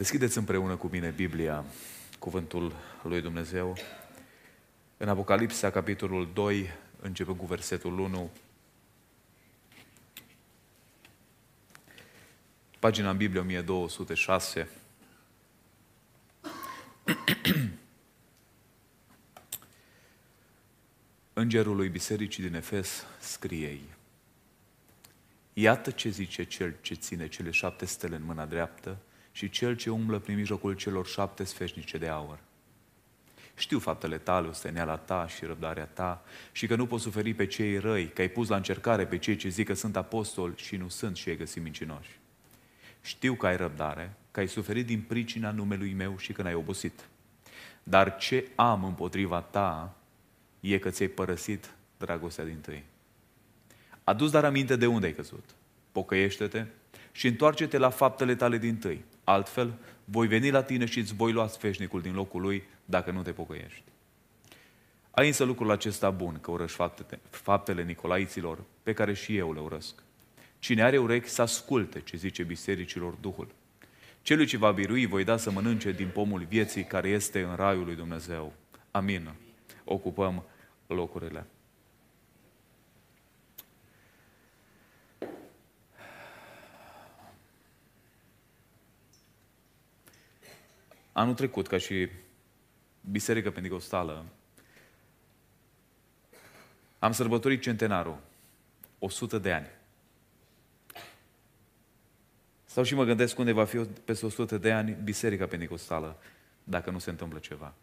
Deschideți împreună cu mine Biblia, cuvântul lui Dumnezeu, în Apocalipsa, capitolul 2, începând cu versetul 1. Pagina în Biblie 1206. Îngerul lui Bisericii din Efes scrie ei. Iată ce zice cel ce ține cele șapte stele în mâna dreaptă și cel ce umblă prin mijlocul celor șapte sfeșnice de aur. Știu faptele tale, osteneala ta și răbdarea ta și că nu poți suferi pe cei răi, că ai pus la încercare pe cei ce zic că sunt apostoli și nu sunt și ai găsit mincinoși. Știu că ai răbdare, că ai suferit din pricina numelui meu și că n-ai obosit. Dar ce am împotriva ta e că ți-ai părăsit dragostea din tâi. Adus dar aminte de unde ai căzut. Pocăiește-te și întoarce-te la faptele tale din tâi. Altfel, voi veni la tine și îți voi lua sfeșnicul din locul lui dacă nu te pocăiești. Ai însă lucrul acesta bun, că urăși faptele, faptele Nicolaiților, pe care și eu le urăsc. Cine are urechi să asculte ce zice bisericilor Duhul. Celui ce va birui voi da să mănânce din pomul vieții care este în raiul lui Dumnezeu. Amin. Ocupăm locurile. Anul trecut, ca și Biserică Pentecostală, am sărbătorit centenarul, 100 de ani. Sau și mă gândesc unde va fi peste 100 de ani Biserica Pentecostală, dacă nu se întâmplă ceva.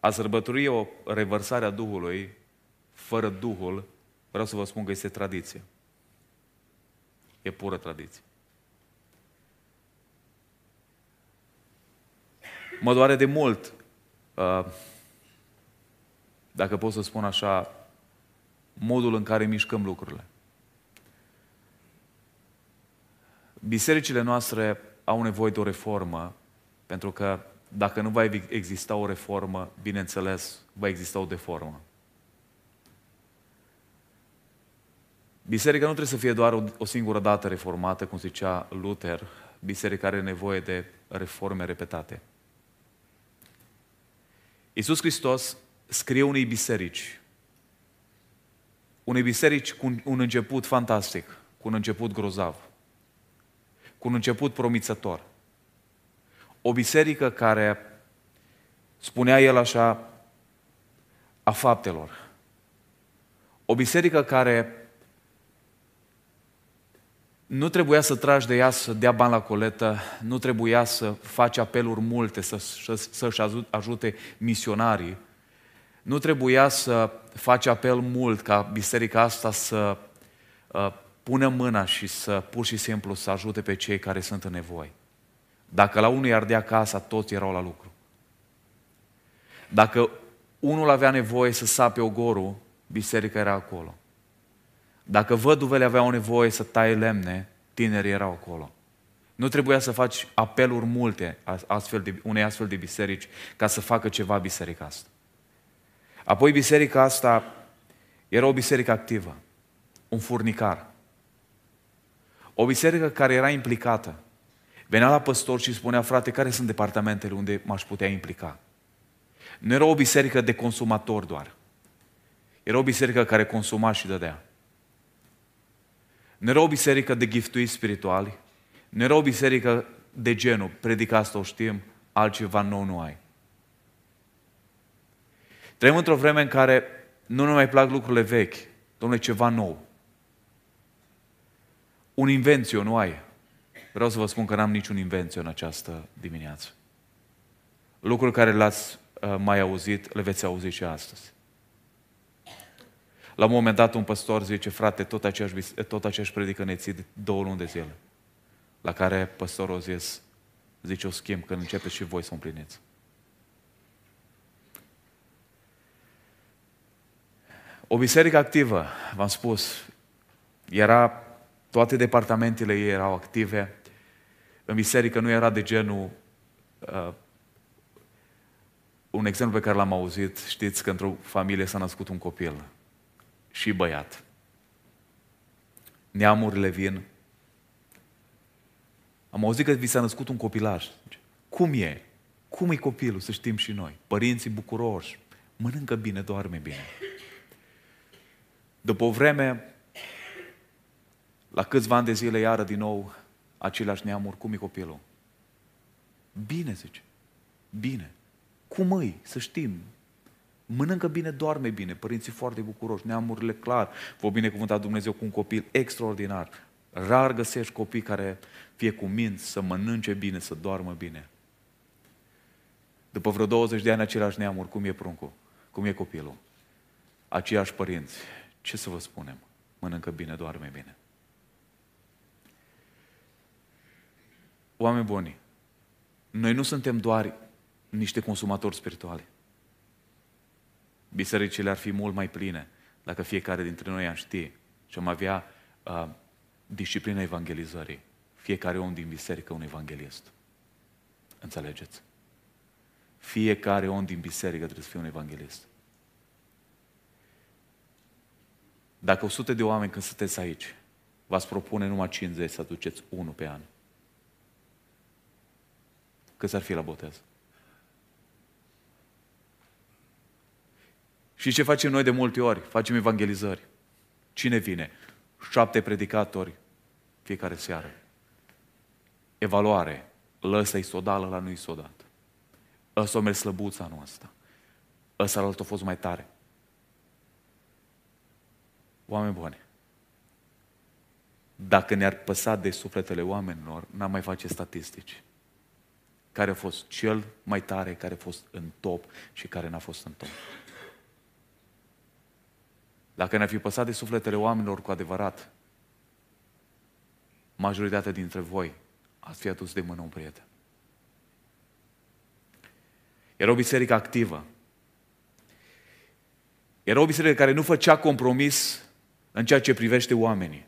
A sărbători o revărsare a Duhului, fără Duhul, vreau să vă spun că este tradiție. E pură tradiție. Mă doare de mult, uh, dacă pot să spun așa, modul în care mișcăm lucrurile. Bisericile noastre au nevoie de o reformă, pentru că dacă nu va exista o reformă, bineînțeles, va exista o deformă. Biserica nu trebuie să fie doar o, o singură dată reformată, cum zicea Luther. Biserica are nevoie de reforme repetate. Iisus Hristos scrie unei biserici, unei biserici cu un început fantastic, cu un început grozav, cu un început promițător. O biserică care, spunea el așa, a faptelor. O biserică care nu trebuia să tragi de ea să dea bani la coletă, nu trebuia să faci apeluri multe să, să-și ajute misionarii, nu trebuia să faci apel mult ca biserica asta să uh, pună mâna și să pur și simplu să ajute pe cei care sunt în nevoie. Dacă la unul ardea casa, toți erau la lucru. Dacă unul avea nevoie să sape ogorul, biserica era acolo. Dacă văduvele aveau nevoie să taie lemne, tinerii erau acolo. Nu trebuia să faci apeluri multe astfel de, unei astfel de biserici ca să facă ceva biserica asta. Apoi biserica asta era o biserică activă, un furnicar. O biserică care era implicată. Venea la păstor și spunea, frate, care sunt departamentele unde m-aș putea implica? Nu era o biserică de consumator doar. Era o biserică care consuma și dădea. Nu era o biserică de giftui spirituali, nu era o biserică de genul, predică asta o știm, altceva nou nu ai. Trăim într-o vreme în care nu ne mai plac lucrurile vechi, domnule, ceva nou. Un invențiu nu ai. Vreau să vă spun că n-am niciun invențiu în această dimineață. Lucruri care le-ați uh, mai auzit, le veți auzi și astăzi. La un moment dat un păstor zice, frate, tot aceeași, tot aceeași predică ne ții două luni de zile. La care păstorul a zis, zice, o schimb când începeți și voi să o împliniți. O biserică activă, v-am spus, era, toate departamentele ei erau active. În biserică nu era de genul, uh, un exemplu pe care l-am auzit, știți că într-o familie s-a născut un copil și băiat. Neamurile vin, Am auzit că vi s-a născut un copilaj. Cum e? Cum e copilul, să știm și noi? Părinții bucuroși, mănâncă bine, doarme bine. După o vreme, la câțiva ani de zile, iară din nou, același neamuri, cum e copilul? Bine, zice. Bine. Cum îi? Să știm. Mănâncă bine, doarme bine, părinții foarte bucuroși, neamurile clar, vă binecuvântat Dumnezeu cu un copil extraordinar. Rar găsești copii care fie cu minți, să mănânce bine, să doarmă bine. După vreo 20 de ani același neamuri, cum e pruncul? Cum e copilul? Aceiași părinți. Ce să vă spunem? Mănâncă bine, doarme bine. Oameni buni, noi nu suntem doar niște consumatori spirituali. Bisericile ar fi mult mai pline dacă fiecare dintre noi am ști și am avea uh, disciplina evangelizării. Fiecare om din biserică un evanghelist. Înțelegeți? Fiecare om din biserică trebuie să fie un evanghelist. Dacă 100 de oameni când sunteți aici, v-ați propune numai 50 să aduceți unul pe an, cât ar fi la botez? Și ce facem noi de multe ori? Facem evangelizări. Cine vine? Șapte predicatori fiecare seară. Evaluare. Lăsa i sodală, la nu-i sodat. Ăsta o mers slăbuța anul ăsta. Ăsta altul a fost mai tare. Oameni buni, dacă ne-ar păsa de sufletele oamenilor, n-am mai face statistici. Care a fost cel mai tare, care a fost în top și care n-a fost în top. Dacă ne-ar fi păsat de sufletele oamenilor cu adevărat, majoritatea dintre voi ați fi adus de mână un prieten. Era o biserică activă. Era o biserică care nu făcea compromis în ceea ce privește oamenii.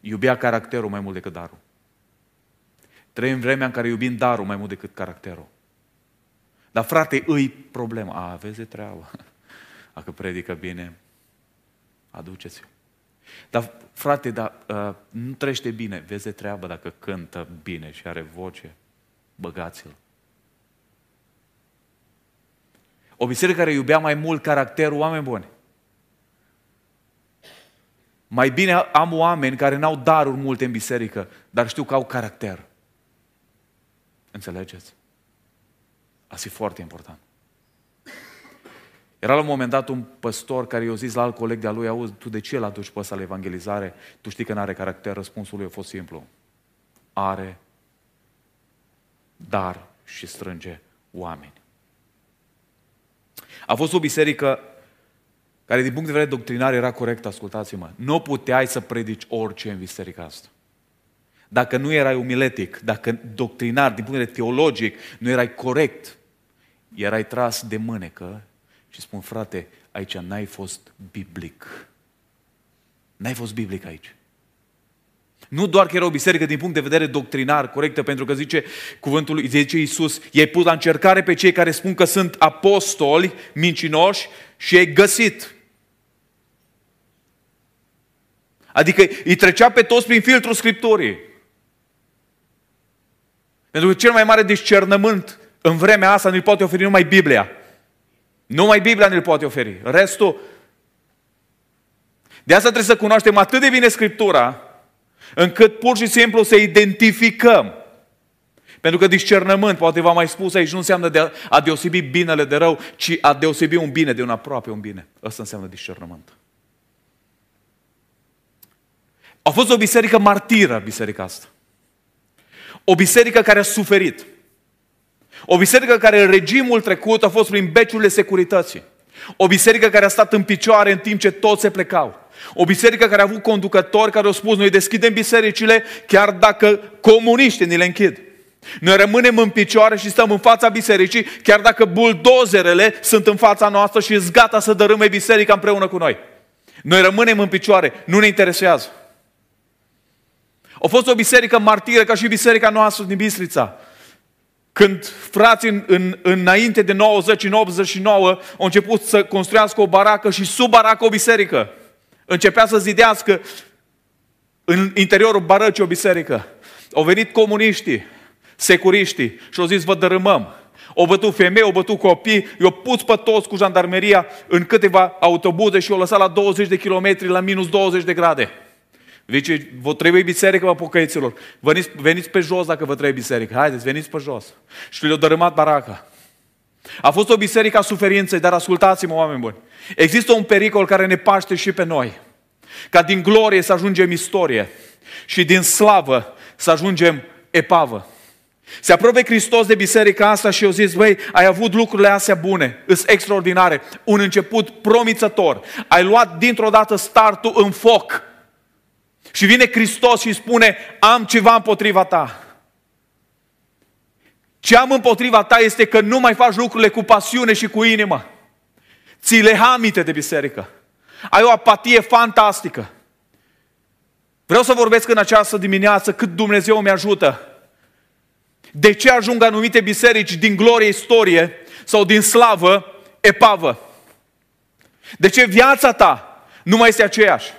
Iubea caracterul mai mult decât darul. Trăim vremea în care iubim darul mai mult decât caracterul. Dar frate, îi problema. A, aveți de treabă. Dacă predică bine, aduceți-o. Dar, frate, dar uh, nu trește bine. Vezi de treabă dacă cântă bine și are voce. Băgați-l. O biserică care iubea mai mult caracterul oameni buni. Mai bine am oameni care n-au daruri multe în biserică, dar știu că au caracter. Înțelegeți? Asta e foarte important. Era la un moment dat un păstor care i-a zis la alt coleg de-a lui, auzi, tu de ce îl aduci pe ăsta la evangelizare? Tu știi că nu are caracter? Răspunsul lui a fost simplu. Are dar și strânge oameni. A fost o biserică care din punct de vedere doctrinar era corect, ascultați-mă. Nu puteai să predici orice în biserica asta. Dacă nu erai umiletic, dacă doctrinar, din punct de vedere teologic, nu erai corect, erai tras de mânecă și spun, frate, aici n-ai fost biblic. N-ai fost biblic aici. Nu doar că era o biserică din punct de vedere doctrinar corectă, pentru că zice cuvântul, zice Iisus, i-ai pus la încercare pe cei care spun că sunt apostoli mincinoși și i-ai găsit. Adică îi trecea pe toți prin filtrul Scripturii. Pentru că cel mai mare discernământ în vremea asta nu-l poate oferi numai Biblia. Numai Biblia ne-l poate oferi. Restul... De asta trebuie să cunoaștem atât de bine Scriptura, încât pur și simplu să identificăm. Pentru că discernământ, poate v-am mai spus aici, nu înseamnă de a deosebi binele de rău, ci a deosebi un bine de un aproape un bine. Asta înseamnă discernământ. A fost o biserică martiră, biserica asta. O biserică care a suferit. O biserică care în regimul trecut a fost prin beciurile securității. O biserică care a stat în picioare în timp ce toți se plecau. O biserică care a avut conducători care au spus, noi deschidem bisericile chiar dacă comuniștii ni le închid. Noi rămânem în picioare și stăm în fața bisericii, chiar dacă buldozerele sunt în fața noastră și sunt gata să dărâme biserica împreună cu noi. Noi rămânem în picioare, nu ne interesează. A fost o biserică martiră ca și biserica noastră din Bistrița. Când frații în, în, înainte de 90 în 89 au început să construiască o baracă și sub baracă o biserică. Începea să zidească în interiorul barăcii o biserică. Au venit comuniștii, securiștii și au zis vă dărâmăm. Au bătut femei, au bătut copii, i-au pus pe toți cu jandarmeria în câteva autobuze și i-au lăsat la 20 de kilometri la minus 20 de grade. Zice, vă trebuie biserică, mă, pocăiților. Veniți, veniți pe jos dacă vă trebuie biserică. Haideți, veniți pe jos. Și le-au dărâmat baraca. A fost o biserică a suferinței, dar ascultați-mă, oameni buni. Există un pericol care ne paște și pe noi. Ca din glorie să ajungem istorie și din slavă să ajungem epavă. Se apropie Hristos de biserica asta și eu zis, băi, ai avut lucrurile astea bune, îs extraordinare, un început promițător. Ai luat dintr-o dată startul în foc. Și vine Hristos și spune, am ceva împotriva ta. Ce am împotriva ta este că nu mai faci lucrurile cu pasiune și cu inimă. Ți le hamite de biserică. Ai o apatie fantastică. Vreau să vorbesc în această dimineață cât Dumnezeu mi ajută. De ce ajung anumite biserici din glorie istorie sau din slavă epavă? De ce viața ta nu mai este aceeași?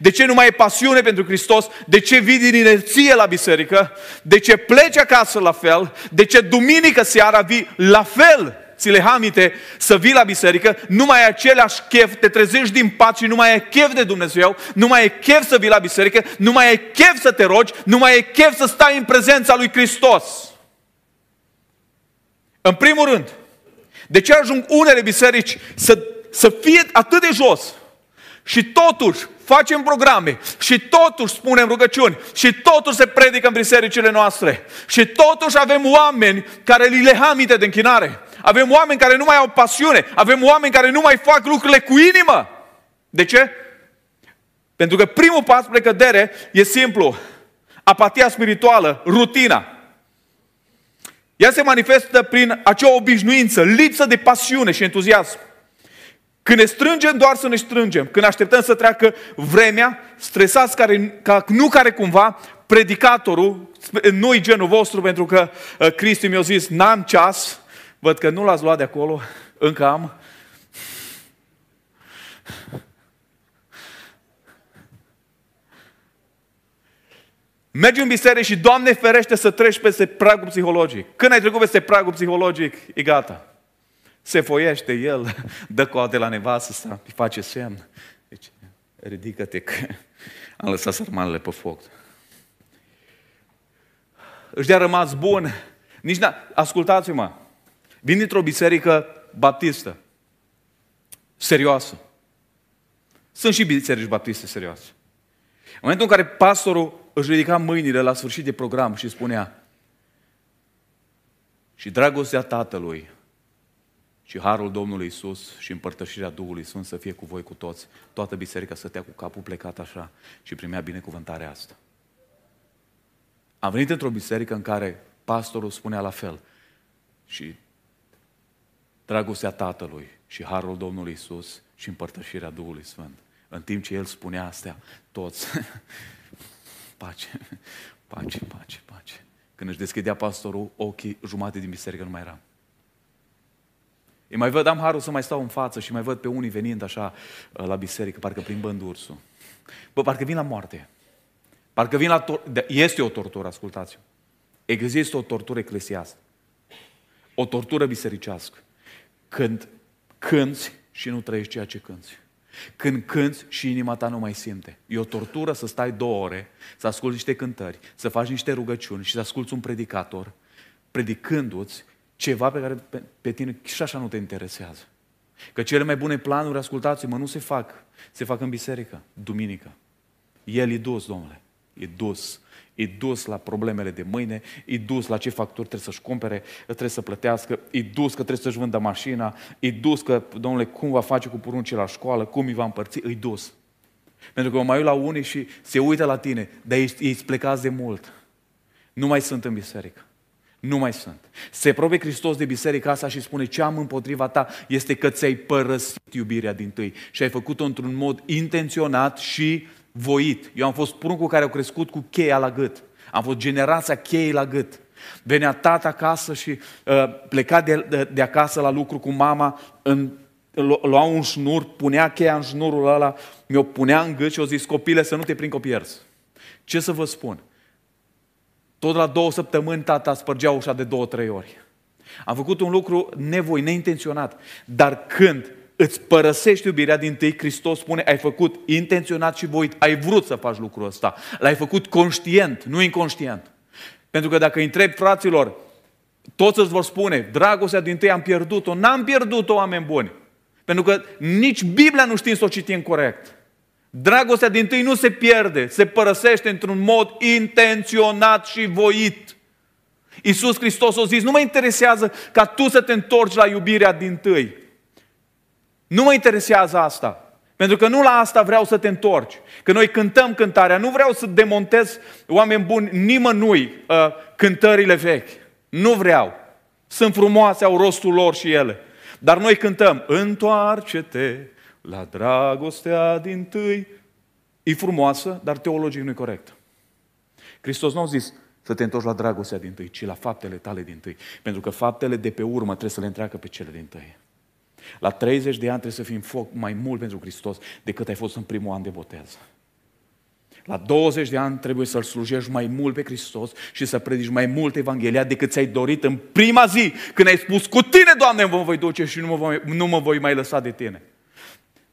De ce nu mai e pasiune pentru Hristos? De ce vii din inerție la biserică? De ce pleci acasă la fel? De ce duminică seara vii la fel? Ți le hamite să vii la biserică, nu mai ai același chef, te trezești din pat și nu mai ai chef de Dumnezeu, nu mai ai chef să vii la biserică, nu mai ai chef să te rogi, nu mai ai chef să stai în prezența lui Hristos. În primul rând, de ce ajung unele biserici să, să fie atât de jos și totuși facem programe și totuși spunem rugăciuni și totuși se predică în bisericile noastre și totuși avem oameni care li le hamite de închinare. Avem oameni care nu mai au pasiune, avem oameni care nu mai fac lucrurile cu inimă. De ce? Pentru că primul pas spre cădere e simplu. Apatia spirituală, rutina. Ea se manifestă prin acea obișnuință, lipsă de pasiune și entuziasm. Când ne strângem, doar să ne strângem. Când așteptăm să treacă vremea, stresați care, ca nu care cumva, predicatorul, nu-i genul vostru, pentru că uh, Cristi mi-a zis, n-am ceas, văd că nu l-ați luat de acolo, încă am. Mergi în biserică și, Doamne ferește, să treci peste pragul psihologic. Când ai trecut peste pragul psihologic, e gata. Se foiește el, dă coate la nevastă sa, îi face semn. Deci, ridică-te că am lăsat sărmanele pe foc. Își dea rămas bun. Nici n Ascultați-mă. Vin dintr-o biserică baptistă. Serioasă. Sunt și biserici baptiste serioase. În momentul în care pastorul își ridica mâinile la sfârșit de program și spunea și dragostea Tatălui și harul Domnului Isus și împărtășirea Duhului Sfânt să fie cu voi cu toți. Toată biserica stătea cu capul plecat așa și primea binecuvântarea asta. Am venit într-o biserică în care pastorul spunea la fel și dragostea Tatălui și harul Domnului Isus și împărtășirea Duhului Sfânt. În timp ce el spunea astea, toți, pace, pace, pace, pace. Când își deschidea pastorul ochii, jumate din biserică nu mai era. Îi mai văd, am harul să mai stau în față și mai văd pe unii venind așa uh, la biserică, parcă plimbând ursul. Bă, parcă vin la moarte. Parcă vin la... Tor- este o tortură, ascultați-o. Există o tortură eclesiastă. O tortură bisericească. Când cânți și nu trăiești ceea ce cânți. Când cânți și inima ta nu mai simte. E o tortură să stai două ore, să asculti niște cântări, să faci niște rugăciuni și să asculți un predicator, predicându-ți ceva pe care pe, pe tine și așa nu te interesează. Că cele mai bune planuri, ascultați-mă, nu se fac. Se fac în biserică, duminică. El e dus, domnule. E dus. E dus la problemele de mâine, e dus la ce facturi trebuie să-și cumpere, trebuie să plătească, e dus că trebuie să-și vândă mașina, e dus că, domnule, cum va face cu poruncii la școală, cum îi va împărți, e dus. Pentru că mă mai uit la unii și se uită la tine, dar ei, ei plecați de mult. Nu mai sunt în biserică. Nu mai sunt. Se probe Hristos de biserica asta și spune ce am împotriva ta este că ți-ai părăsit iubirea din tâi și ai făcut-o într-un mod intenționat și voit. Eu am fost pruncul care a crescut cu cheia la gât. Am fost generația cheii la gât. Venea tata acasă și uh, pleca de, de, de acasă la lucru cu mama, în, lua un șnur, punea cheia în șnurul ăla, mi-o punea în gât și o zis, copile, să nu te prind că o pierzi. Ce să vă spun? Tot la două săptămâni tata spărgea ușa de două, trei ori. Am făcut un lucru nevoi, neintenționat. Dar când îți părăsești iubirea din tâi, Hristos spune, ai făcut intenționat și voit, ai vrut să faci lucrul ăsta. L-ai făcut conștient, nu inconștient. Pentru că dacă îi întrebi fraților, toți îți vor spune, dragostea din tâi am pierdut-o. N-am pierdut-o, oameni buni. Pentru că nici Biblia nu știm să o citim corect. Dragostea din tâi nu se pierde, se părăsește într-un mod intenționat și voit. Iisus Hristos a zis, nu mă interesează ca tu să te întorci la iubirea din tâi. Nu mă interesează asta. Pentru că nu la asta vreau să te întorci. Că noi cântăm cântarea, nu vreau să demontez, oameni buni, nimănui uh, cântările vechi. Nu vreau. Sunt frumoase, au rostul lor și ele. Dar noi cântăm, întoarce-te la dragostea din tâi. E frumoasă, dar teologic nu e corect. Hristos nu a zis să te întorci la dragostea din tâi, ci la faptele tale din tâi. Pentru că faptele de pe urmă trebuie să le întreacă pe cele din tâi. La 30 de ani trebuie să fii în foc mai mult pentru Hristos decât ai fost în primul an de botez. La 20 de ani trebuie să-L slujești mai mult pe Hristos și să predici mai mult Evanghelia decât ți-ai dorit în prima zi când ai spus cu tine, Doamne, mă voi duce și nu mă voi, nu mă voi mai lăsa de tine.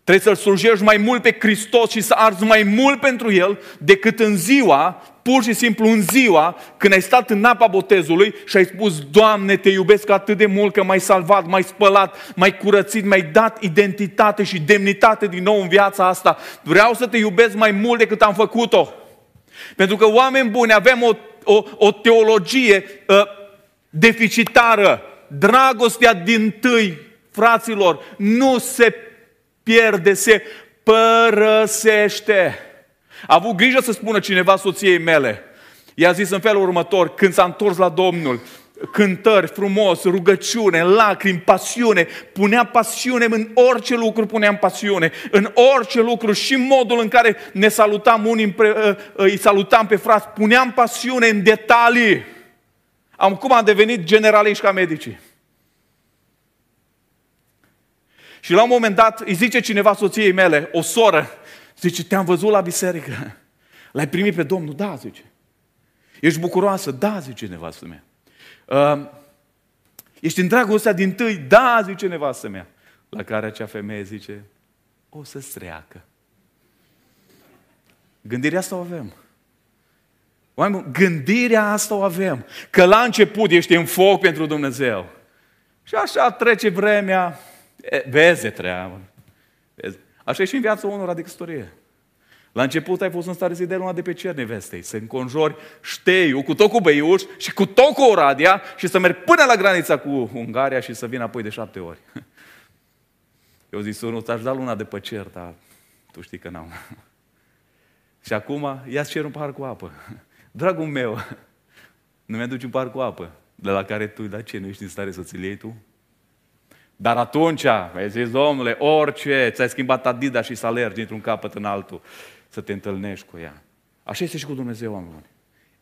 Trebuie să-L slujești mai mult pe Hristos și să arzi mai mult pentru El decât în ziua, pur și simplu în ziua, când ai stat în apa botezului și ai spus, Doamne, te iubesc atât de mult că m-ai salvat, m-ai spălat, m-ai curățit, mi-ai dat identitate și demnitate din nou în viața asta. Vreau să te iubesc mai mult decât am făcut-o. Pentru că oameni buni avem o, o, o teologie uh, deficitară. Dragostea din tâi, fraților, nu se pierde, se părăsește. A avut grijă să spună cineva soției mele. I-a zis în felul următor, când s-a întors la Domnul, cântări frumos, rugăciune, lacrimi, pasiune. Punea pasiune în orice lucru, puneam pasiune. În orice lucru și în modul în care ne salutam unii, ă, ă, îi salutam pe frați, puneam pasiune în detalii. Am cum am devenit generaliști ca medicii. Și la un moment dat îi zice cineva soției mele, o soră, zice, te-am văzut la biserică. L-ai primit pe Domnul? Da, zice. Ești bucuroasă? Da, zice nevastă mea. Uh, ești în dragostea din tâi? Da, zice nevastă mea. La care acea femeie zice, o să-ți treacă. Gândirea asta o avem. Oameni, gândirea asta o avem. Că la început ești în foc pentru Dumnezeu. Și așa trece vremea, Vezi treabă. Vezi. Așa e și în viața unora de căsătorie. La început ai fost în stare să-i dai luna de pe cer nevestei, să înconjori șteiul cu tot cu beiuș și cu tot cu Oradea și să mergi până la granița cu Ungaria și să vină apoi de șapte ori. Eu zic, unul, ți-aș da luna de pe cer, dar tu știi că n-am. și acum ia-ți cer un par cu apă. Dragul meu, nu mi-aduci un par cu apă, de la care tu, da ce, nu ești în stare să ți iei tu? Dar atunci, ai zis, domnule, orice, ți-ai schimbat Adidas și să alergi dintr-un capăt în altul, să te întâlnești cu ea. Așa este și cu Dumnezeu, oameni.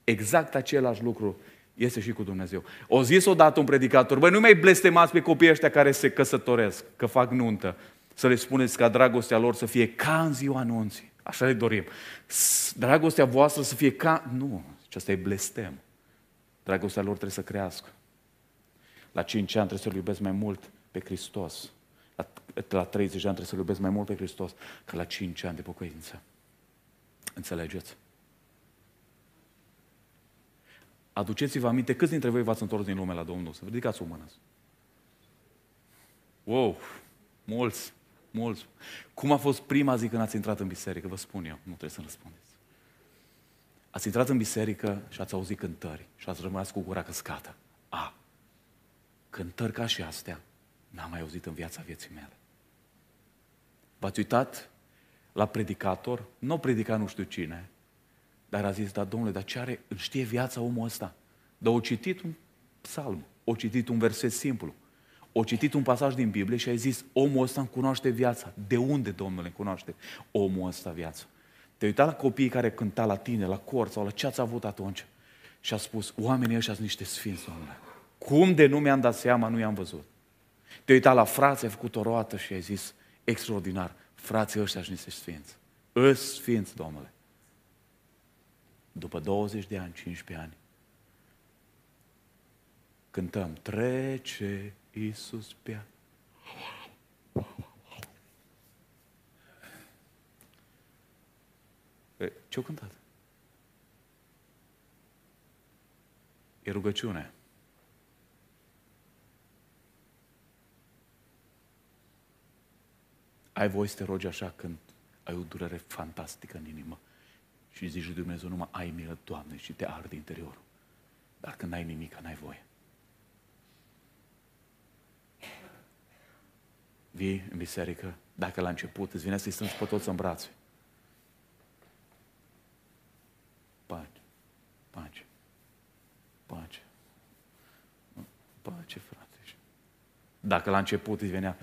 Exact același lucru este și cu Dumnezeu. O zis odată un predicator, băi, nu mai blestemați pe copiii ăștia care se căsătoresc, că fac nuntă, să le spuneți ca dragostea lor să fie ca în ziua anunții. Așa le dorim. Dragostea voastră să fie ca... Nu, asta e blestem. Dragostea lor trebuie să crească. La 5 ani trebuie să-L iubesc mai mult pe Hristos. La, la 30 de ani trebuie să-L iubesc mai mult pe Hristos că la 5 ani de pocăință. Înțelegeți? Aduceți-vă aminte câți dintre voi v-ați întors din lume la Domnul Să ridicați o mână. Wow, mulți, mulți. Cum a fost prima zi când ați intrat în biserică? Vă spun eu, nu trebuie să răspundeți. Ați intrat în biserică și ați auzit cântări și ați rămas cu gura căscată. A, cântări ca și astea N-am mai auzit în viața vieții mele. V-ați uitat la predicator? Nu predica nu știu cine, dar a zis, da, domnule, dar ce are, îl știe viața omul ăsta? Dar o citit un psalm, o citit un verset simplu, o citit un pasaj din Biblie și a zis, omul ăsta îmi cunoaște viața. De unde, domnule, îmi cunoaște omul ăsta viața? Te uita la copiii care cânta la tine, la cor sau la ce ați avut atunci și a spus, oamenii ăștia sunt niște sfinți, domnule. Cum de nu mi-am dat seama, nu i-am văzut. Te uita la frați, ai făcut o roată și ai zis, extraordinar, frații ăștia și niște sfinți. Îs sfinți, Domnule. După 20 de ani, 15 ani, cântăm, trece Iisus pe Ce-au cântat? E rugăciune. Ai voie să te rogi așa când ai o durere fantastică în inimă și zici lui Dumnezeu numai ai milă, Doamne, și te arde interiorul. Dar când n-ai nimic, n-ai voie. Vii în biserică, dacă la început îți vine să-i strângi pe toți în brațe. Pace, pace, pace, pace, frate. Dacă la început îți venea,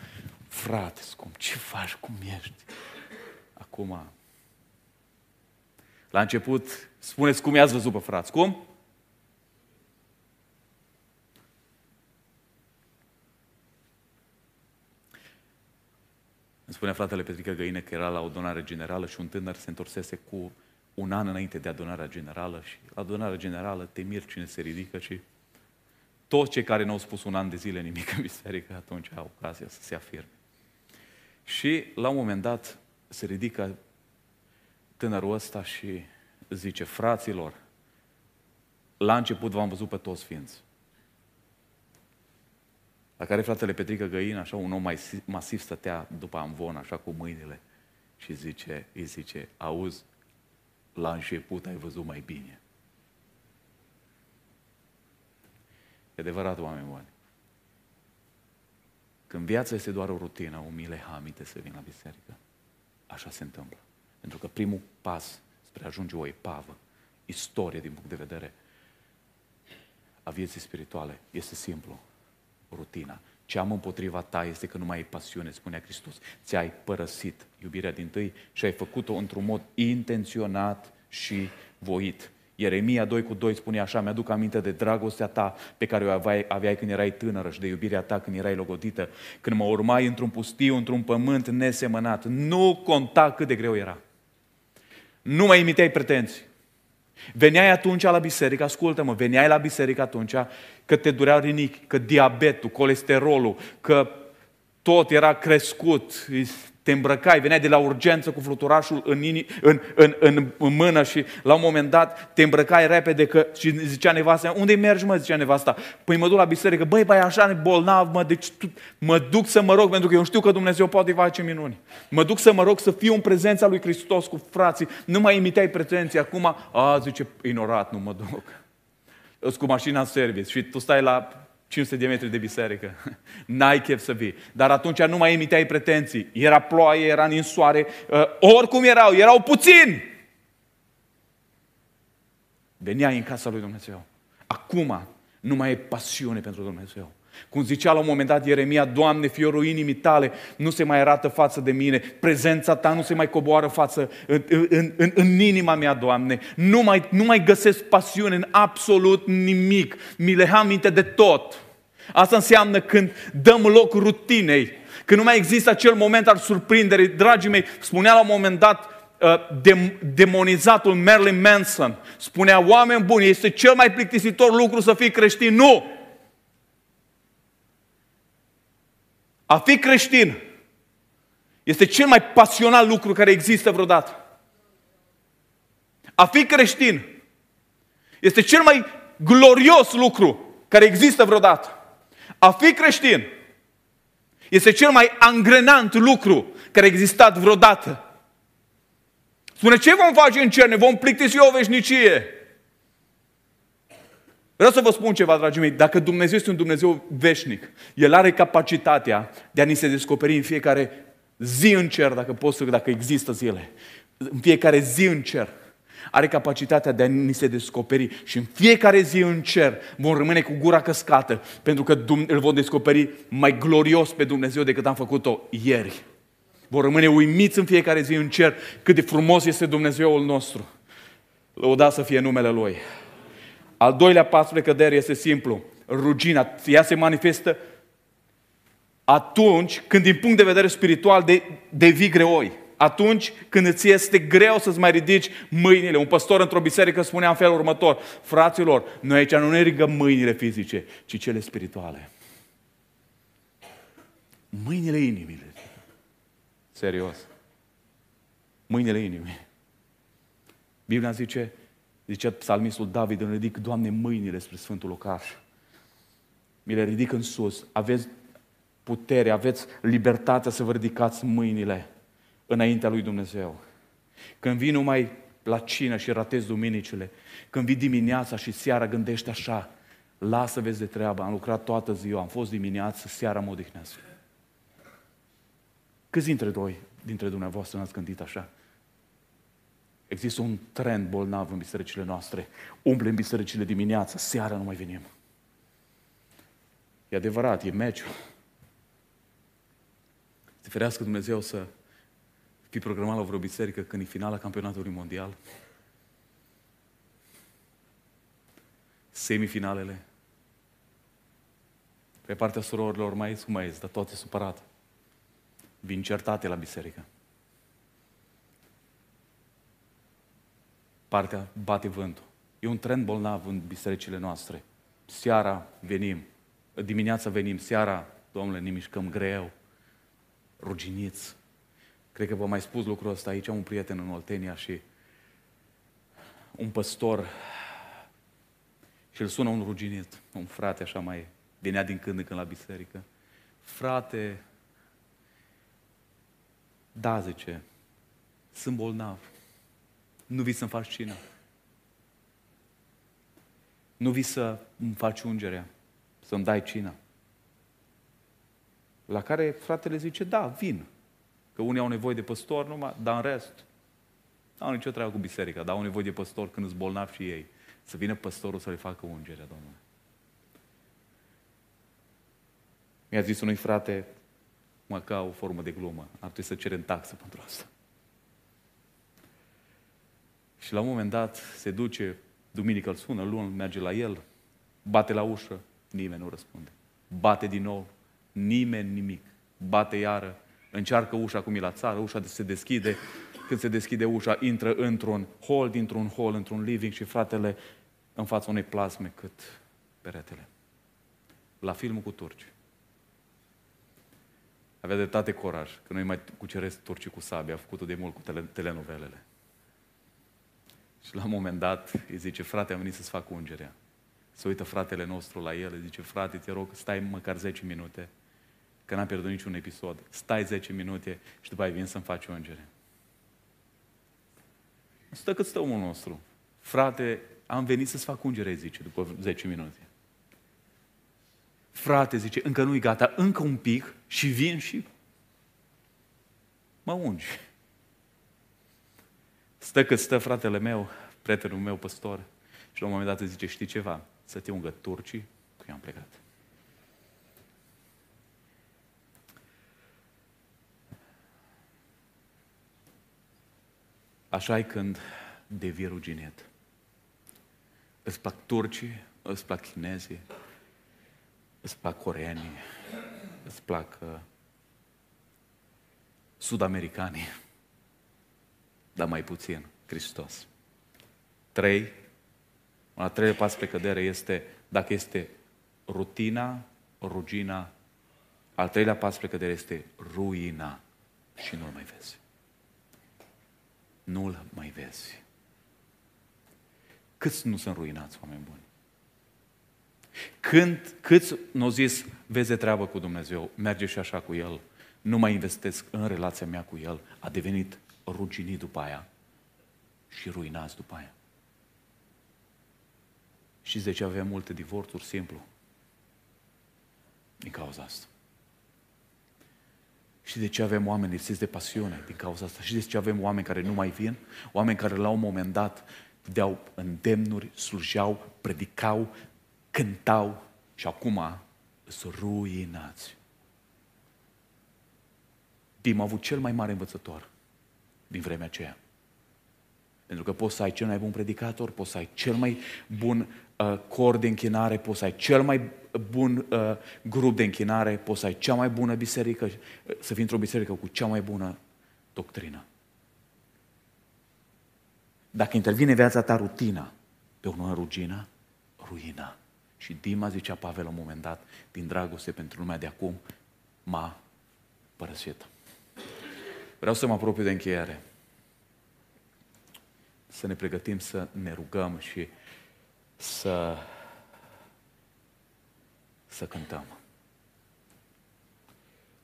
frate, scump, ce faci, cum ești? Acum, la început, spuneți cum i-ați văzut pe frați. Cum? Îmi spune fratele Petrică Găine că era la o donare generală și un tânăr se întorsese cu un an înainte de adunarea generală și la adunarea generală te mir cine se ridică și toți cei care n-au spus un an de zile nimic în biserică, atunci au ocazia să se afirme. Și la un moment dat se ridică tânărul ăsta și zice, fraților, la început v-am văzut pe toți ființi. La care fratele Petrică Găin, așa un om mai masiv stătea după amvon, așa cu mâinile și zice, îi zice, auzi, la început ai văzut mai bine. E adevărat, oameni buni. Când viața este doar o rutină, umile hamite să vin la biserică, așa se întâmplă. Pentru că primul pas spre a ajunge o epavă, istorie din punct de vedere a vieții spirituale, este simplu, rutina. Ce am împotriva ta este că nu mai ai pasiune, spunea Hristos. Ți-ai părăsit iubirea din tâi și ai făcut-o într-un mod intenționat și voit. Ieremia 2 cu 2 spune așa, mi-aduc aminte de dragostea ta pe care o aveai, aveai când erai tânără și de iubirea ta când erai logodită, când mă urmai într-un pustiu, într-un pământ nesemănat. Nu conta cât de greu era. Nu mai imiteai pretenții. Veneai atunci la biserică, ascultă-mă, veneai la biserică atunci că te dureau rinichi, că diabetul, colesterolul, că tot era crescut, te îmbrăcai, veneai de la urgență cu fluturașul în, in, în, în, în, în mână și la un moment dat te îmbrăcai repede că, și zicea nevasta, unde mergi mă, zicea nevasta, păi mă duc la biserică, băi, băi, așa bolnav, mă, deci tu, mă duc să mă rog, pentru că eu știu că Dumnezeu poate face minuni. Mă duc să mă rog să fiu în prezența lui Hristos cu frații, nu mai imitai pretenții, acum, a, zice, ignorat, nu mă duc. Îți cu mașina în service și tu stai la 500 de metri de biserică. N-ai chef să vii. Dar atunci nu mai emiteai pretenții. Era ploaie, era ninsoare, uh, oricum erau, erau puțini. Veneai în casa lui Dumnezeu. Acum nu mai e pasiune pentru Dumnezeu. Cum zicea la un moment dat Ieremia, Doamne, fiorul inimii tale nu se mai arată față de mine, prezența ta nu se mai coboară față în, în, în, în inima mea, Doamne. Nu mai, nu mai găsesc pasiune în absolut nimic. Mi le am minte de tot. Asta înseamnă când dăm loc rutinei, când nu mai există acel moment al surprinderii. Dragii mei, spunea la un moment dat uh, demonizatul Marilyn Manson, spunea, oameni buni, este cel mai plictisitor lucru să fii creștin. Nu! A fi creștin este cel mai pasional lucru care există vreodată. A fi creștin este cel mai glorios lucru care există vreodată. A fi creștin este cel mai angrenant lucru care a existat vreodată. Spune, ce vom face în cer? Ne vom plictisi o veșnicie. Vreau să vă spun ceva, dragii mei. Dacă Dumnezeu este un Dumnezeu veșnic, El are capacitatea de a ni se descoperi în fiecare zi în cer, dacă pot să, dacă există zile. În fiecare zi în cer are capacitatea de a ni se descoperi și în fiecare zi în cer vom rămâne cu gura căscată pentru că îl vom descoperi mai glorios pe Dumnezeu decât am făcut-o ieri. Vom rămâne uimiți în fiecare zi în cer cât de frumos este Dumnezeul nostru. Lăuda să fie numele Lui. Al doilea pas spre cădere este simplu. Rugina, ea se manifestă atunci când din punct de vedere spiritual de, devii greoi. Atunci când îți este greu să-ți mai ridici mâinile. Un păstor într-o biserică spunea în felul următor, fraților, noi aici nu ne ridicăm mâinile fizice, ci cele spirituale. Mâinile inimii. Serios. Mâinile inimii. Biblia zice, zice psalmistul David, îmi ridic, Doamne, mâinile spre Sfântul Locaș. Mi le ridic în sus. Aveți putere, aveți libertatea să vă ridicați mâinile înaintea lui Dumnezeu. Când vii numai la cină și ratezi duminicile, când vii dimineața și seara gândești așa, lasă vezi de treabă, am lucrat toată ziua, am fost dimineață, seara mă odihnesc. Câți dintre voi, dintre dumneavoastră, n-ați gândit așa? Există un trend bolnav în bisericile noastre. Umblem bisericile dimineața, seara nu mai venim. E adevărat, e meciul. Să ferească Dumnezeu să fi programat la vreo biserică când e finala campionatului mondial. Semifinalele. Pe partea surorilor mai ies cum mai ies, dar toate supărate. Vin certate la biserică. Partea bate vântul. E un trend bolnav în bisericile noastre. Seara venim, dimineața venim, seara, domnule, ne mișcăm greu, ruginiți. Cred că vă mai spus lucrul ăsta aici, am un prieten în Oltenia și un păstor și îl sună un ruginit, un frate așa mai, venea din când în când la biserică. Frate, da, zice, sunt bolnav. Nu vii să-mi faci cină. Nu vii să îmi faci ungerea, să-mi dai cina. La care fratele zice, da, vin. Că unii au nevoie de păstor numai, dar în rest, nu au nicio treabă cu biserica, dar au nevoie de păstor când îți bolnav și ei. Să vină păstorul să le facă ungerea, Domnule. Mi-a zis unui frate, mă ca o formă de glumă, ar trebui să cerem taxă pentru asta. Și la un moment dat se duce, duminică îl sună, luni merge la el, bate la ușă, nimeni nu răspunde. Bate din nou, nimeni nimic. Bate iară, încearcă ușa cum e la țară, ușa se deschide, când se deschide ușa, intră într-un hol, dintr-un hol, într-un living și fratele în fața unei plasme cât peretele. La filmul cu turci. Avea de tate coraj, că noi mai cuceresc turcii cu sabia, a făcut-o de mult cu tele, telenovelele. Și la un moment dat îi zice, frate, am venit să-ți fac ungerea. Se uită fratele nostru la el, îi zice, frate, te rog, stai măcar 10 minute, că n-am pierdut niciun episod. Stai 10 minute și după aia vin să-mi faci ungere. Stă cât stă omul nostru. Frate, am venit să-ți fac ungere, zice, după 10 minute. Frate, zice, încă nu-i gata, încă un pic și vin și mă ungi. Stă cât stă fratele meu, prietenul meu păstor, și la un moment dat îți zice, știi ceva? Să te ungă turcii, că eu am plecat. Așa e când devii ruginet. Îți plac turcii, îți plac chinezii, îți plac coreanii, îți plac uh, sud-americanii, dar mai puțin Hristos. Trei, un al treilea pas pe cădere este, dacă este rutina, rugina, al treilea pas pe cădere este ruina și nu-l mai vezi nu-l mai vezi. Câți nu sunt ruinați, oameni buni? Când, câți nu zis, vezi de treabă cu Dumnezeu, merge și așa cu El, nu mai investesc în relația mea cu El, a devenit ruginit după aia și ruinați după aia. Și de ce avem multe divorțuri? Simplu. Din cauza asta. Și de ce avem oameni lipsiți de pasiune din cauza asta? Și de ce avem oameni care nu mai vin? Oameni care la un moment dat deau îndemnuri, slujeau, predicau, cântau și acum sunt ruinați. Tim a avut cel mai mare învățător din vremea aceea. Pentru că poți să ai cel mai bun predicator, poți să ai cel mai bun uh, cor de închinare, poți să ai cel mai bun uh, grup de închinare, poți să ai cea mai bună biserică, să fii într-o biserică cu cea mai bună doctrină. Dacă intervine viața ta rutina pe o nouă rugină, ruina. Și Dima, zicea Pavel la un moment dat, din dragoste pentru lumea de acum, m-a părăsit. Vreau să mă apropiu de încheiere. Să ne pregătim să ne rugăm și să, să cântăm.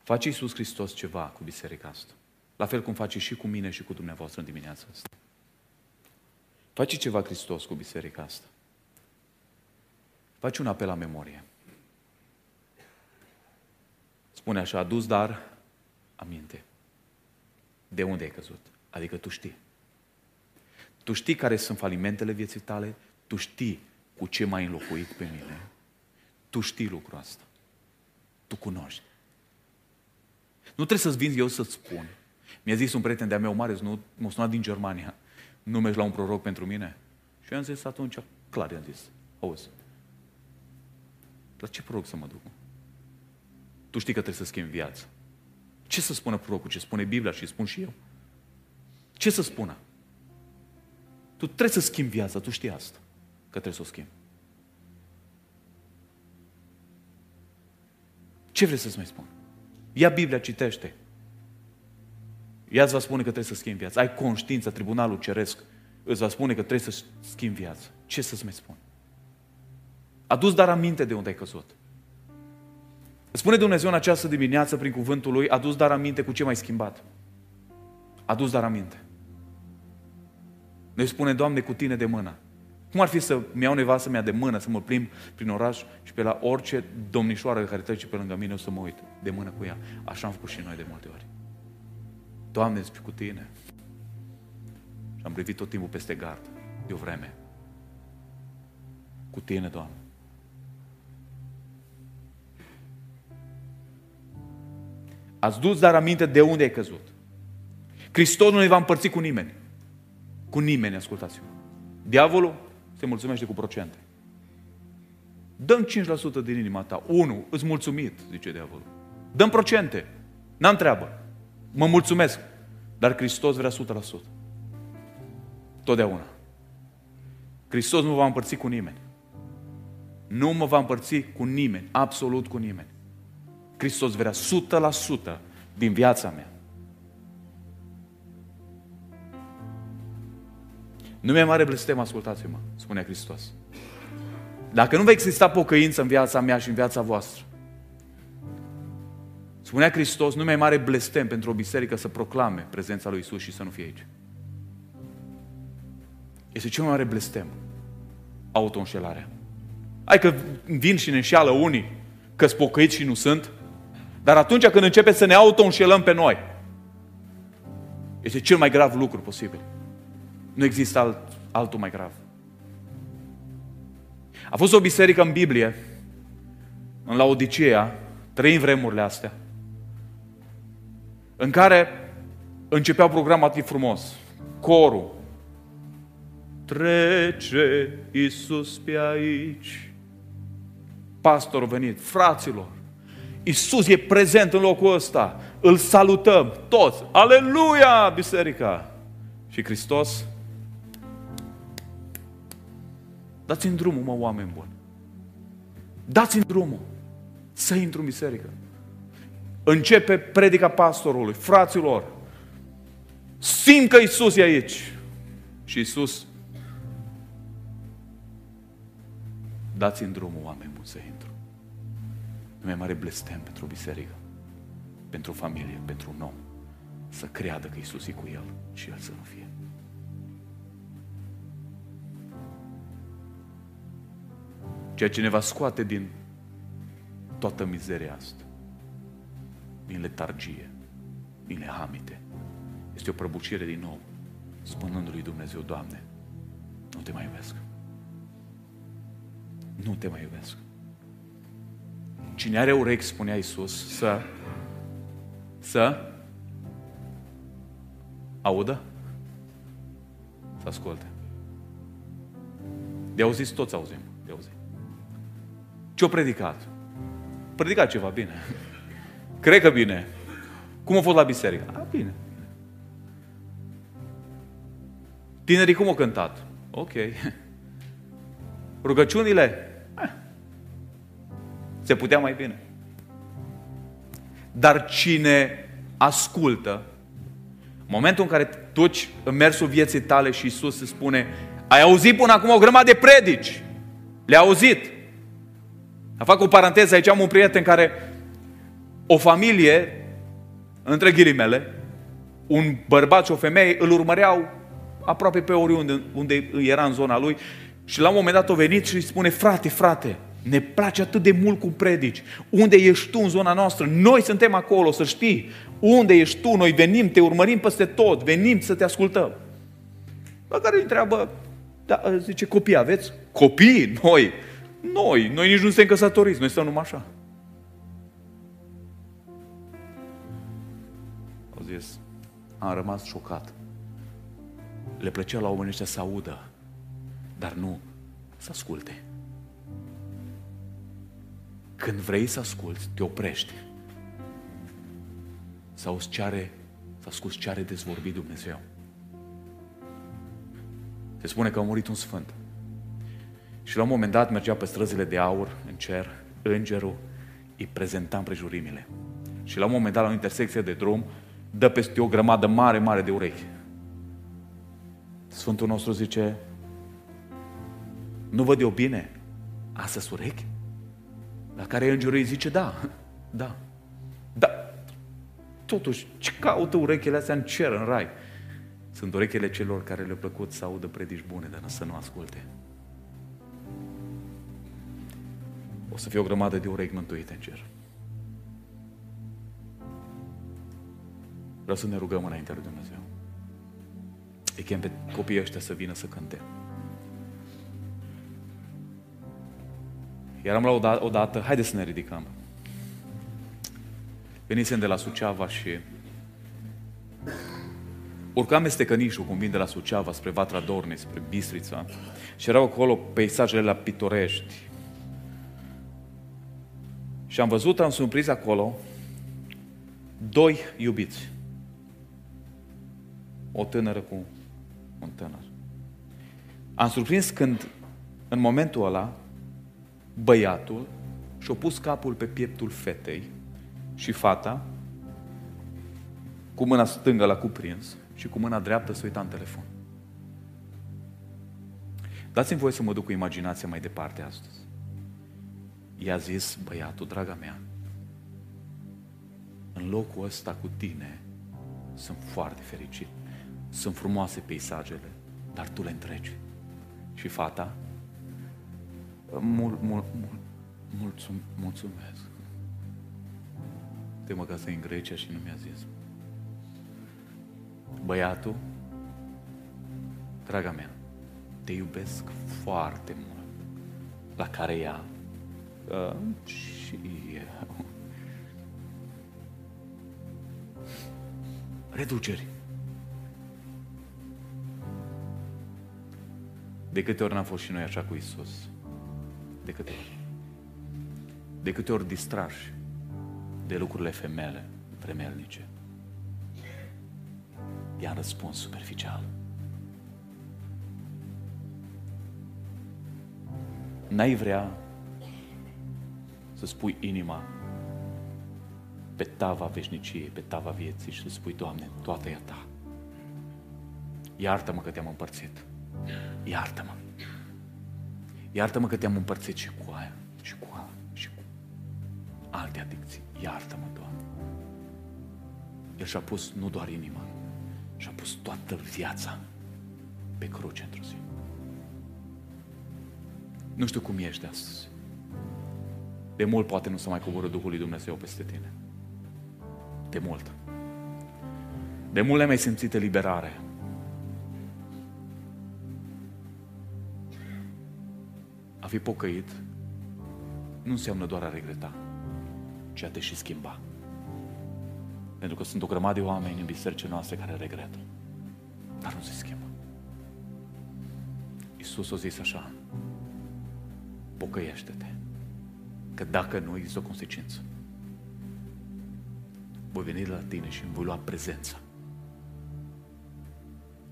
Face Iisus Hristos ceva cu biserica asta. La fel cum face și cu mine și cu dumneavoastră în dimineața asta. Face ceva Hristos cu biserica asta. Face un apel la memorie. Spune așa, adus dar aminte. De unde ai căzut? Adică tu știi. Tu știi care sunt falimentele vieții tale, tu știi cu ce m-ai înlocuit pe mine. Tu știi lucrul ăsta. Tu cunoști. Nu trebuie să-ți vin eu să-ți spun. Mi-a zis un prieten de-a meu mare, nu, m-a sunat din Germania, nu mergi la un proroc pentru mine? Și eu am zis atunci, clar i-am zis, auzi, la ce proroc să mă duc? Tu știi că trebuie să schimbi viața. Ce să spună prorocul? Ce spune Biblia și spun și eu? Ce să spună? Tu trebuie să schimbi viața, tu știi asta, că trebuie să o schimbi. Ce vreți să-ți mai spun? Ia Biblia, citește. Ea îți va spune că trebuie să schimbi viața. Ai conștiință, tribunalul ceresc îți va spune că trebuie să schimbi viața. Ce să-ți mai spun? Adus dar aminte de unde ai căzut. Spune Dumnezeu în această dimineață prin cuvântul Lui, adus dar aminte cu ce mai schimbat. Adus dar aminte. Noi spune, Doamne, cu tine de mână. Cum ar fi să-mi iau nevastă mea de mână, să mă plimb prin oraș și pe la orice domnișoară care trece pe lângă mine o să mă uit de mână cu ea. Așa am făcut și noi de multe ori. Doamne, ești cu tine. Și am privit tot timpul peste gard, de o vreme. Cu tine, Doamne. Ați dus dar aminte de unde ai căzut. Hristos nu ne va împărți cu nimeni. Cu nimeni, ascultați-mă. Diavolul se mulțumește cu procente. Dăm 5% din inima ta. Unu, îți mulțumit, zice diavolul. Dăm procente. N-am treabă. Mă mulțumesc. Dar Hristos vrea 100%. Totdeauna. Hristos nu va împărți cu nimeni. Nu mă va împărți cu nimeni, absolut cu nimeni. Hristos vrea 100% din viața mea. Nu mi-e mare blestem, ascultați-mă, spunea Hristos. Dacă nu va exista pocăință în viața mea și în viața voastră, spunea Hristos, nu mi-e mare blestem pentru o biserică să proclame prezența lui Isus și să nu fie aici. Este cel mai mare blestem. Auto-înșelarea. Hai că vin și ne înșeală unii că spocăiți și nu sunt, dar atunci când începe să ne auto-înșelăm pe noi, este cel mai grav lucru posibil. Nu există alt, altul mai grav. A fost o biserică în Biblie, în Laodicea, trei vremurile astea, în care începeau programul atât frumos. Corul, Trece Iisus pe aici. Pastorul venit, fraților, Iisus e prezent în locul ăsta. Îl salutăm toți. Aleluia, biserica! Și Hristos, dați-mi drumul, mă, oameni buni. Dați-mi drumul să intru în biserică. Începe predica pastorului, fraților. Simt că Iisus e aici. Și Iisus Dați-mi drumul, oameni buni, să intru. Nu mai mare blestem pentru o biserică, pentru o familie, pentru un om, să creadă că Isus e cu el și el să nu fie. Ceea ce ne va scoate din toată mizeria asta, din letargie, din lehamite, este o prăbucire din nou, spunându-lui Dumnezeu, Doamne, nu te mai iubesc nu te mai iubesc. Cine are urechi, spunea Iisus, să, să audă, să asculte. De auzit, toți auzim. De auzit. Ce-o predicat? Predicat ceva, bine. Cred că bine. Cum a fost la biserică? A, bine. Tinerii cum au cântat? Ok. Rugăciunile? Eh. Se putea mai bine. Dar cine ascultă, în momentul în care tu în mersul vieții tale și Isus îți spune, ai auzit până acum o grămadă de predici, le-ai auzit. Fac o paranteză, aici am un prieten care, o familie, între ghilimele, un bărbat și o femeie îl urmăreau aproape pe oriunde unde era în zona lui și la un moment dat a venit și îi spune, frate, frate, ne place atât de mult cum predici. Unde ești tu în zona noastră? Noi suntem acolo, să știi. Unde ești tu? Noi venim, te urmărim peste tot, venim să te ascultăm. La care îi întreabă, da, zice, copii aveți? Copii? Noi? Noi, noi nici nu suntem căsătoriți, noi stăm numai așa. Au zis, am rămas șocat. Le plăcea la oamenii ăștia să audă, dar nu să asculte. Când vrei să asculți, te oprești. Sau îți ceare, să asculți ce are dezvorbit Dumnezeu. Se spune că a murit un sfânt. Și la un moment dat mergea pe străzile de aur, în cer, îngerul îi prezenta împrejurimile. Și la un moment dat, la o intersecție de drum, dă peste o grămadă mare, mare de urechi. Sfântul nostru zice, nu văd eu bine, astea sunt urechi? La care îngerul îi zice, da, da, da. Totuși, ce caută urechile astea în cer, în rai? Sunt urechile celor care le-a plăcut să audă predici bune, dar să nu asculte. O să fie o grămadă de urechi mântuite în cer. Vreau să ne rugăm înaintea lui Dumnezeu. Îi chem pe copiii ăștia să vină să cânte. Eram la o, da- o dată, haideți să ne ridicăm. Venisem de la Suceava și urcam este cănișul, cum vin de la Suceava spre Vatra Dorne, spre Bistrița și erau acolo peisajele la pitorești. Și am văzut, am surprins acolo doi iubiți. O tânără cu un tânăr. Am surprins când, în momentul ăla, băiatul și-a pus capul pe pieptul fetei și fata, cu mâna stângă la cuprins și cu mâna dreaptă să uita în telefon. Dați-mi voie să mă duc cu imaginația mai departe astăzi. I-a zis băiatul, draga mea, în locul ăsta cu tine sunt foarte fericit. Sunt frumoase peisajele, dar tu le întregi. Și fata mult, mult, mult, mulțum, mulțumesc. Te mă casă în Grecia și nu mi-a zis. Băiatul, draga mea, te iubesc foarte mult. La care ea, uh, și eu. Reduceri. De câte ori n-am fost și noi așa cu Isus? De câte ori? De câte ori distrași de lucrurile femele, vremelnice? I-am răspuns superficial. N-ai vrea să spui inima pe tava veșniciei, pe tava vieții și să spui, Doamne, toată e Ta. Iartă-mă că te-am împărțit. Iartă-mă. Iartă-mă că te-am împărțit și cu aia, și cu aia, și cu alte adicții. Iartă-mă, Doamne. El și-a pus nu doar inima, și-a pus toată viața pe cruce într-o zi. Nu știu cum ești astăzi. De mult poate nu se mai coboră Duhul lui Dumnezeu peste tine. De mult. De mult le mai simțit eliberare. fi pocăit nu înseamnă doar a regreta, ci a te și schimba. Pentru că sunt o grămadă de oameni în bisericile noastre care regretă, dar nu se schimbă. Iisus a zis așa, pocăiește-te, Că dacă nu, există o consecință. Voi veni la tine și îmi voi lua prezența.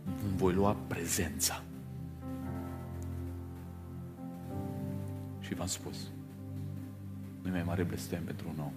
Îmi voi lua prezența. Și v-am spus, nu e mai mare blestem pentru un om